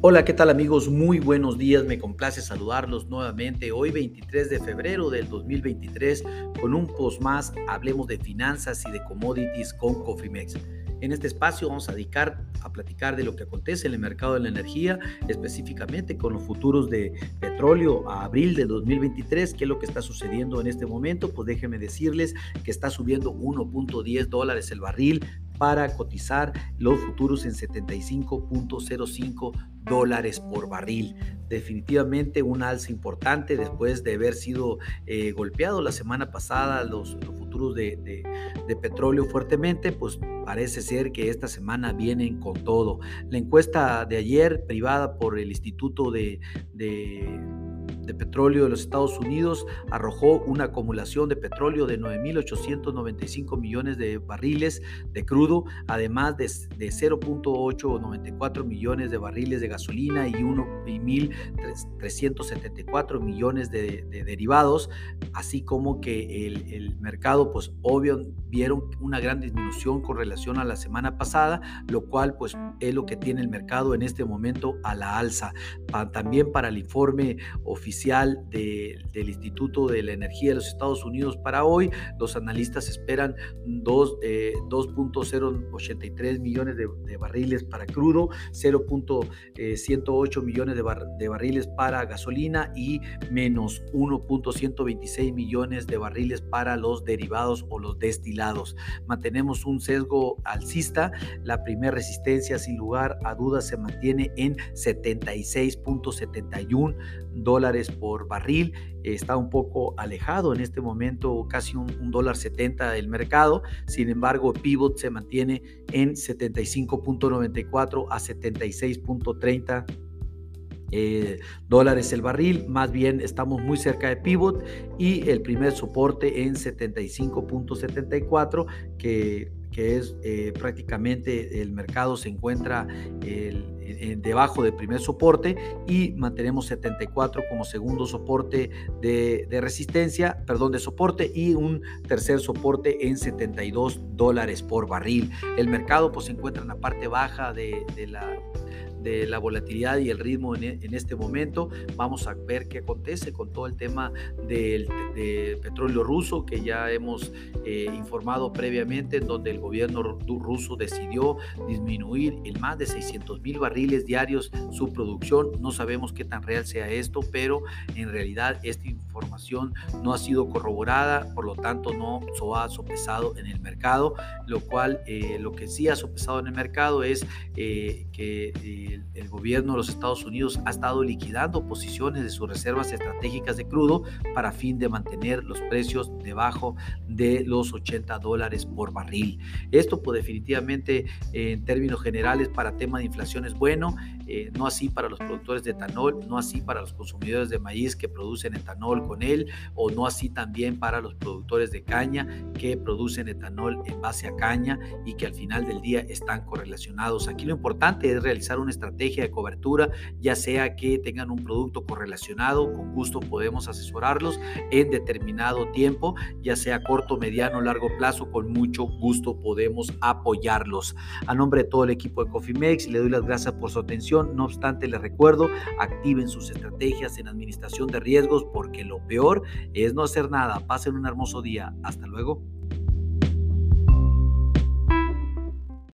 Hola, ¿qué tal amigos? Muy buenos días, me complace saludarlos nuevamente hoy 23 de febrero del 2023 con un post más, hablemos de finanzas y de commodities con Cofimex. En este espacio vamos a dedicar a platicar de lo que acontece en el mercado de la energía, específicamente con los futuros de petróleo a abril de 2023. ¿Qué es lo que está sucediendo en este momento? Pues déjenme decirles que está subiendo 1.10 dólares el barril para cotizar los futuros en 75.05 dólares por barril. Definitivamente un alza importante después de haber sido eh, golpeado la semana pasada los, futuros de, petróleo fuertemente, pues parece ser que esta semana vienen con todo. La encuesta de ayer privada por el Instituto de de Petróleo de los Estados Unidos arrojó una acumulación de petróleo de 9.895 millones de barriles de crudo, además de, de 0.894 millones de barriles de gasolina y 1.374 millones de, derivados, así como que el, el mercado, pues obvio, vieron una gran disminución con relación a la semana pasada, lo cual pues es lo que tiene el mercado en este momento a la alza. también para el informe oficial del Instituto de la Energía de los Estados Unidos para hoy. Los analistas esperan 2.083 eh, millones de, barriles para crudo, 0.108 millones de, de barriles para gasolina y menos 1.126 millones de barriles para los derivados o los destilados. Mantenemos un sesgo alcista. La primera resistencia, sin lugar a dudas, se mantiene en 76.71 dólares por barril. Está un poco alejado en este momento, casi un, dólar 70 del mercado. Sin embargo, Pivot se mantiene en 75.94 a 76.30 eh, dólares el barril, más bien estamos muy cerca de pivot y el primer soporte en 75.74 que que es eh, prácticamente el mercado se encuentra debajo del primer soporte y mantenemos 74 como segundo soporte de, resistencia, perdón, de soporte y un tercer soporte en 72 dólares por barril. El mercado pues se encuentra en la parte baja de la de la volatilidad y el ritmo en, e, este momento. Vamos a ver qué acontece con todo el tema del petróleo ruso que ya hemos eh, informado previamente, en donde el gobierno ruso decidió disminuir en más de 600 mil barriles diarios su producción. No sabemos qué tan real sea esto, pero en realidad esta información no ha sido corroborada, por lo tanto no ha sopesado en el mercado, lo cual eh, lo que sí ha sopesado en el mercado es eh, que el, gobierno de los Estados Unidos ha estado liquidando posiciones de sus reservas estratégicas de crudo para fin de mantener los precios debajo de los 80 dólares por barril. Esto pues definitivamente en términos generales para tema de inflación es bueno, eh, no así para los productores de etanol, no así para los consumidores de maíz que producen etanol con él, o no así también para los productores de caña que producen etanol en base a caña y que al final del día están correlacionados. Aquí lo importante es realizar una estrategia de cobertura, ya sea que tengan un producto correlacionado, con gusto podemos asesorarlos en determinado tiempo, ya sea corto, mediano, largo plazo, con mucho gusto podemos apoyarlos. A nombre de todo el equipo de Cofimex, le doy las gracias por su atención no obstante, les recuerdo, activen sus estrategias en administración de riesgos porque lo peor es no hacer nada. Pasen un hermoso día. Hasta luego.